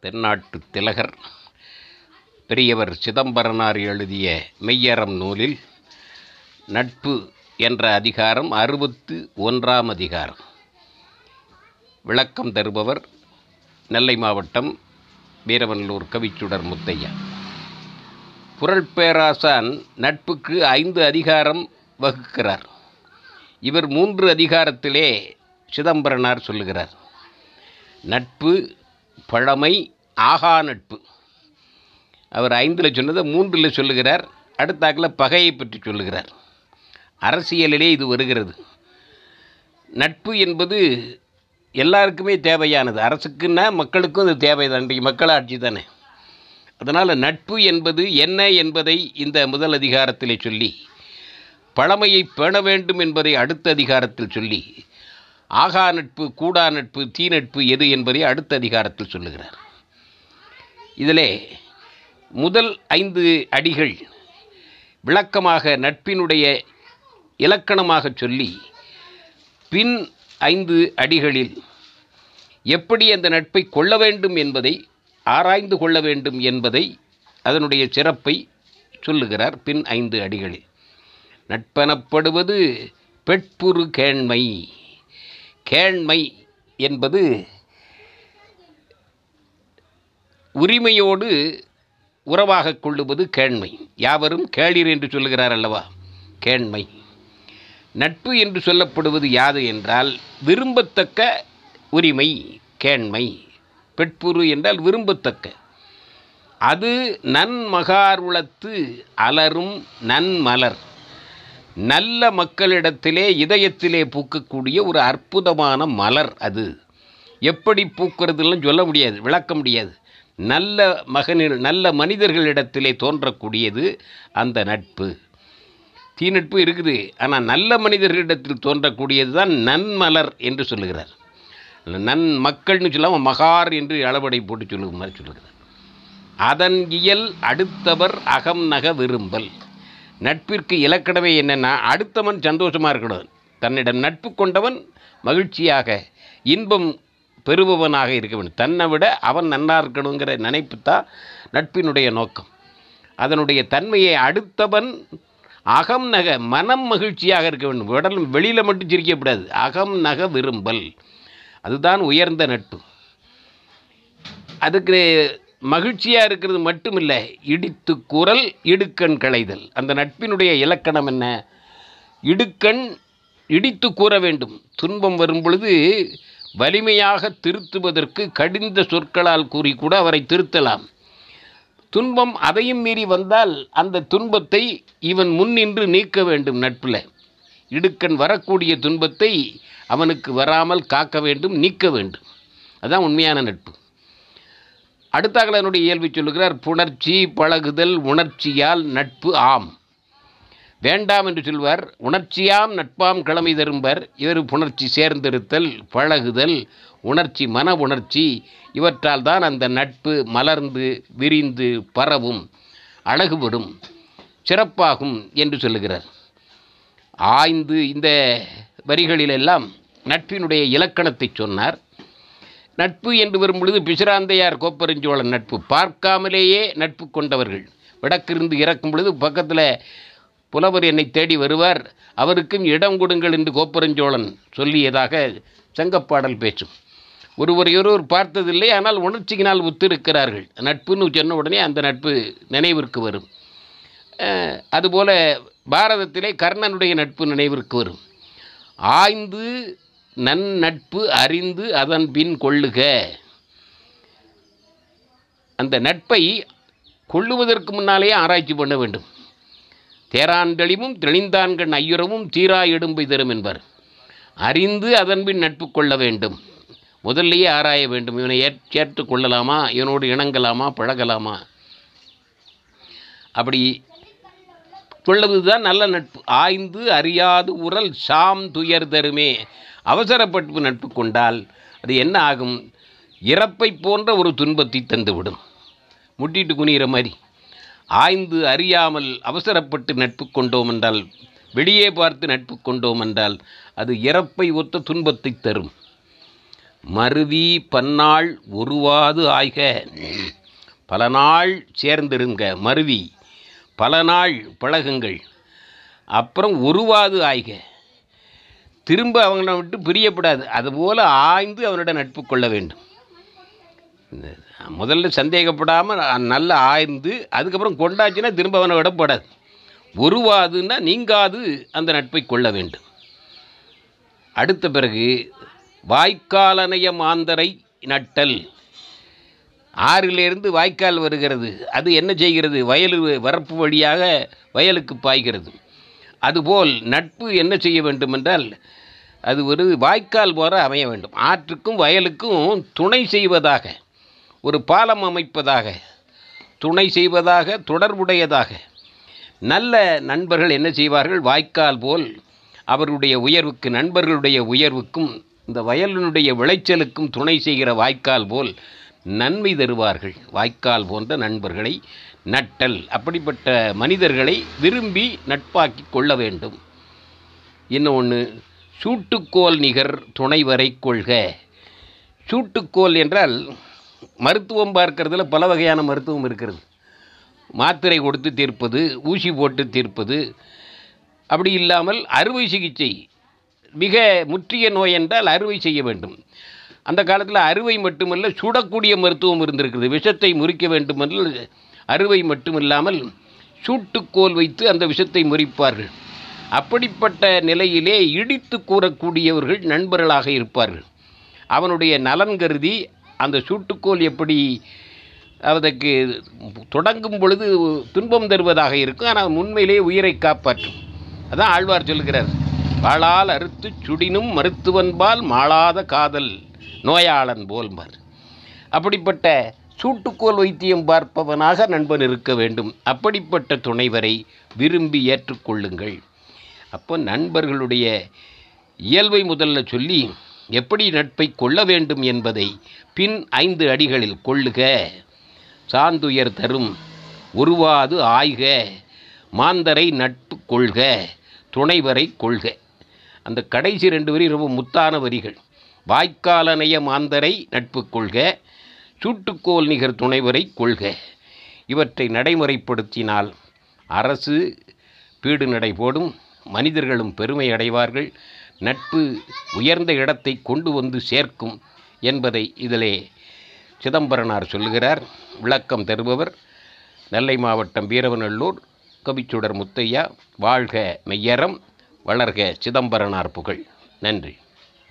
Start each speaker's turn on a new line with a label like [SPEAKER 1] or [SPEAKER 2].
[SPEAKER 1] தென்னாட்டு திலகர் பெரியவர் சிதம்பரனார் எழுதிய மெய்யறம் நூலில் நட்பு என்ற அதிகாரம் அறுபத்து ஒன்றாம் அதிகாரம். விளக்கம் தருபவர் நெல்லை மாவட்டம் வீரவநல்லூர் கவிச்சுடர் முத்தையா. குரல் பேராசான் நட்புக்கு ஐந்து அதிகாரம் வகுக்கிறார். இவர் மூன்று அதிகாரத்திலே சிதம்பரனார் சொல்லுகிறார். நட்பு பழமை ஆகா நட்பு. அவர் ஐந்தில் சொன்னதை மூன்றில் சொல்லுகிறார் அடுத்தாக்கில் பகையை பற்றி சொல்லுகிறார். அரசியலிலே இது வருகிறது. நட்பு என்பது எல்லாருக்குமே தேவையானது. அரசுக்குன்னா மக்களுக்கும் அது தேவைதான். இன்றைக்கு மக்களாட்சி தானே. அதனால் நட்பு என்பது என்ன என்பதை இந்த முதல் அதிகாரத்தில் சொல்லி பழமையை பேண வேண்டும் என்பதை அடுத்த அதிகாரத்தில் சொல்லி ஆகா நட்பு கூடா நட்பு தீ நட்பு எது என்பதை அடுத்த அதிகாரத்தில் சொல்லுகிறார். இதிலே முதல் ஐந்து அடிகள் விளக்கமாக நட்பினுடைய இலக்கணமாக சொல்லி பின் ஐந்து அடிகளில் எப்படி அந்த நட்பை கொள்ள வேண்டும் என்பதை ஆராய்ந்து கொள்ள வேண்டும் என்பதை அதனுடைய சிறப்பை சொல்லுகிறார் பின் ஐந்து அடிகளில். நட்பெனப்படுவது பெட்புறு கேண்மை. கேண்மை என்பது உரிமையோடு உறவாக கொள்ளுவது கேண்மை. யாவரும் கேளீர் என்று சொல்லுகிறார் அல்லவா? கேண்மை. நட்பு என்று சொல்லப்படுவது யாது என்றால் விரும்பத்தக்க உரிமை கேண்மை. பெட்புரு என்றால் விரும்பத்தக்க. அது நன்மகாருளத்து அலரும் நன்மலர். நல்ல மக்களிடத்திலே இதயத்திலே பூக்கக்கூடிய ஒரு அற்புதமான மலர் அது. எப்படி பூக்கிறதுலாம் சொல்ல முடியாது விளக்க முடியாது. நல்ல மகனில் நல்ல மனிதர்களிடத்திலே தோன்றக்கூடியது அந்த நட்பு. தீநட்பு இருக்குது ஆனால் நல்ல மனிதர்களிடத்தில் தோன்றக்கூடியது தான் நன்மலர் என்று சொல்லுகிறார். நன் மக்கள்னு சொல்லாமல் மகார் என்று அளவடை போட்டு சொல்லுகிற மாதிரி சொல்லுகிறார். அதன் இயல் அடுத்தவர் அகம் நக விரும்பல். நட்பிற்கு இலக்கணமே என்னென்னா அடுத்தவன் சந்தோஷமாக இருக்கணும் தன்னிடம் நட்பு கொண்டவன் மகிழ்ச்சியாக இன்பம் பெறுபவனாக இருக்க வேண்டும். தன்னை விட அவன் நன்னா இருக்கணுங்கிற நினைப்பு தான் நட்பினுடைய நோக்கம். அதனுடைய தன்மையை அடுத்தவன் அகம் நக மனம் மகிழ்ச்சியாக இருக்க வேண்டும். உடல் வெளியில் மட்டும் சிரிக்கக்கூடாது. அகம் நக விரும்பல். அதுதான் உயர்ந்த நட்பு. அதுக்கு மகிழ்ச்சியாக இருக்கிறது மட்டுமில்லை இடித்து குரல் இடுக்கண் களைதல். அந்த நட்பினுடைய இலக்கணம் என்ன? இடுக்கண் இடித்து கூற வேண்டும். துன்பம் வரும் பொழுது வலிமையாக திருத்துவதற்கு கடிந்த சொற்களால் கூறி கூட அவரை திருத்தலாம். துன்பம் அதையும் மீறி வந்தால் அந்த துன்பத்தை இவன் முன்னின்று நீக்க வேண்டும் நட்பில். இடுக்கண் வரக்கூடிய துன்பத்தை அவனுக்கு வராமல் காக்க வேண்டும் நீக்க வேண்டும். அதுதான் உண்மையான நட்பு. அடுத்தாக என்னுடைய இயல்பை சொல்லுகிறார் புணர்ச்சி பழகுதல் உணர்ச்சியால் நட்பு ஆம். வேண்டாம் என்று சொல்வார் உணர்ச்சியாம் நட்பாம் கிழமை தரும்பர் இவர் புணர்ச்சி சேர்ந்திருத்தல் பழகுதல் உணர்ச்சி மன உணர்ச்சி இவற்றால் தான் அந்த நட்பு மலர்ந்து விரிந்து பரவும் அழகுபடும் சிறப்பாகும் என்று சொல்லுகிறார். ஆய்ந்து இந்த வரிகளிலெல்லாம் நட்பினுடைய இலக்கணத்தை சொன்னார். நட்பு என்று வரும் பொழுது பிசிராந்தையார் கோப்பரஞ்சோழன் நட்பு. பார்க்காமலேயே நட்பு கொண்டவர்கள். விடக்கிருந்து இறக்கும் பொழுது பக்கத்தில் புலவர் என்னை தேடி வருவார். அவருக்கும் இடம் கொடுங்கள் என்று கோப்பெருஞ்சோழன் சொல்லியதாக சங்கப்பாடல் பேச்சும். ஒருவரையொருவர் பார்த்ததில்லை ஆனால் உணர்ச்சியினால் ஒத்திருக்கிறார்கள். நட்புன்னு சொன்ன உடனே அந்த நட்பு நினைவிற்கு வரும். அதுபோல பாரதத்திலே கர்ணனுடைய நட்பு நினைவிற்கு வரும். ஆய்ந்து நன்னட்பு அறிந்து அதன் பின் கொள்ளுக. அந்த நட்பை கொள்ளுவதற்கு முன்னாலேயே ஆராய்ச்சி பண்ண வேண்டும். தேராண்டெளிவும் தெளிந்தான்கண் ஐயுறவும் தீரா எடும்பு தரும் என்பர். அறிந்து அதன்பின் நட்பு கொள்ள வேண்டும். முதல்லையே ஆராய வேண்டும். இவனை ஏற் சேர்த்து கொள்ளலாமா? இவனோடு இணங்கலாமா? பழகலாமா? அப்படி கொள்ளவது தான் நல்ல நட்பு. ஆய்ந்து அறியாது உரல் சாம் துயர் தருமே. அவசரப்பட்டு நட்பு கொண்டால் அது என்ன ஆகும்? இறப்பை போன்ற ஒரு துன்பத்தை தந்துவிடும். முட்டிட்டு குனிகிற மாதிரி. ஆய்ந்து அறியாமல் அவசரப்பட்டு நட்பு கொண்டோம் என்றால் வெளியே பார்த்து நட்பு கொண்டோம் என்றால் அது இறப்பை ஒத்த துன்பத்தை தரும். மருவி பன்னாள் ஒருவாது ஆய்க. பல நாள் சேர்ந்திருங்க மருவி பல நாள் பழகுங்கள். அப்புறம் ஒருவாது ஆய்க. திரும்ப அவங்கள விட்டு பிரியப்படாது. அதுபோல் ஆய்ந்து அவனோட நட்பு கொள்ள வேண்டும். இந்த முதல்ல சந்தேகப்படாமல் நல்லா ஆய்ந்து அதுக்கப்புறம் கொண்டாச்சுன்னா திரும்ப அவனை விடப்படாது உருவாதுன்னா நீங்காது அந்த நட்பை கொள்ள வேண்டும். அடுத்த பிறகு வாய்க்காலனைய மாந்தரை நட்டல். ஆறிலிருந்து வாய்க்கால் வருகிறது. அது என்ன செய்கிறது? வயல் வரப்பு வழியாக வயலுக்கு பாய்கிறது. அதுபோல் நட்பு என்ன செய்ய வேண்டும் என்றால் அது ஒரு வாய்க்கால் போல அமைய வேண்டும். ஆற்றுக்கும் வயலுக்கும் துணை செய்வதாக ஒரு பாலம் அமைப்பதாக துணை செய்வதாக தொடர்புடையதாக. நல்ல நண்பர்கள் என்ன செய்வார்கள்? வாய்க்கால் போல் அவருடைய உயர்வுக்கு நண்பர்களுடைய உயர்வுக்கும் இந்த வயலினுடைய விளைச்சலுக்கும் துணை செய்கிற வாய்க்கால் போல் நன்மை தருவார்கள். வாய்க்கால் போன்ற நண்பர்களை நட்டல் அப்படிப்பட்ட மனிதர்களை விரும்பி நட்பாக்கி கொள்ள வேண்டும். இன்னொன்று சூட்டுக்கோல் நிகர் துணைவரை கொள்க. சூட்டுக்கோல் என்றால் மருத்துவம் பார்க்கறதுல பல வகையான மருத்துவம் இருக்கிறது. மாத்திரை கொடுத்து தீர்ப்பது ஊசி போட்டு தீர்ப்பது அப்படி இல்லாமல் அறுவை சிகிச்சை. மிக முற்றிய நோய் என்றால் அறுவை செய்ய வேண்டும். அந்த காலத்தில் அறுவை மட்டுமல்ல சுடக்கூடிய மருத்துவம் இருந்திருக்கிறது. விஷத்தை முறிக்க வேண்டுமென்றால் அறுவை மட்டுமில்லாமல் சூட்டுக்கோல் வைத்து அந்த விஷத்தை முறிப்பார்கள். அப்படிப்பட்ட நிலையிலே இடித்து கூறக்கூடியவர்கள் நண்பர்களாக இருப்பார்கள். அவனுடைய நலன் கருதி அந்த சூட்டுக்கோல் எப்படி அதற்கு தொடங்கும் பொழுது துன்பம் தருவதாக இருக்கும். ஆனால் உண்மையிலே உயிரை காப்பாற்றும். அதான் ஆழ்வார் சொல்கிறார். வாழால் அறுத்து சுடினும் மருத்துவன்பால் மாளாத காதல் நோயாளன் போல்பார் அப்படிப்பட்ட சூட்டுக்கோல் வைத்தியம் பார்ப்பவனாக நண்பன் இருக்க வேண்டும். அப்படிப்பட்ட துணைவரை விரும்பி ஏற்றுக்கொள்ளுங்கள். அப்போ நண்பர்களுடைய இயல்பை முதல்ல சொல்லி எப்படி நட்பை கொள்ள வேண்டும் என்பதை பின் ஐந்து அடிகளில் கொள்ளுக. சாந்துயர் தரும் உருவாது ஆய்க. மாந்தரை நட்பு கொள்க. துணைவரை கொள்க. அந்த கடைசி ரெண்டு வரி ரொம்ப முத்தான வரிகள். வாய்க்காலனைய மாந்தரை நட்பு கொள்க. சூட்டுக்கோல் நிகர் துணைவரை கொள்க. இவற்றை நடைமுறைப்படுத்தினால் அரசு பீடு நடை போடும். மனிதர்களும் பெருமை அடைவார்கள் நட்பு உயர்ந்த இடத்தை கொண்டு வந்து சேர்க்கும் என்பதை இதிலே சிதம்பரனார் சொல்லுகிறார். விளக்கம் தருபவர் நெல்லை மாவட்டம் வீரவநல்லூர் கவிச்சுடர் முத்தையா வாழ்க மெய்யரம் வளர்க சிதம்பரனார் புகழ். நன்றி.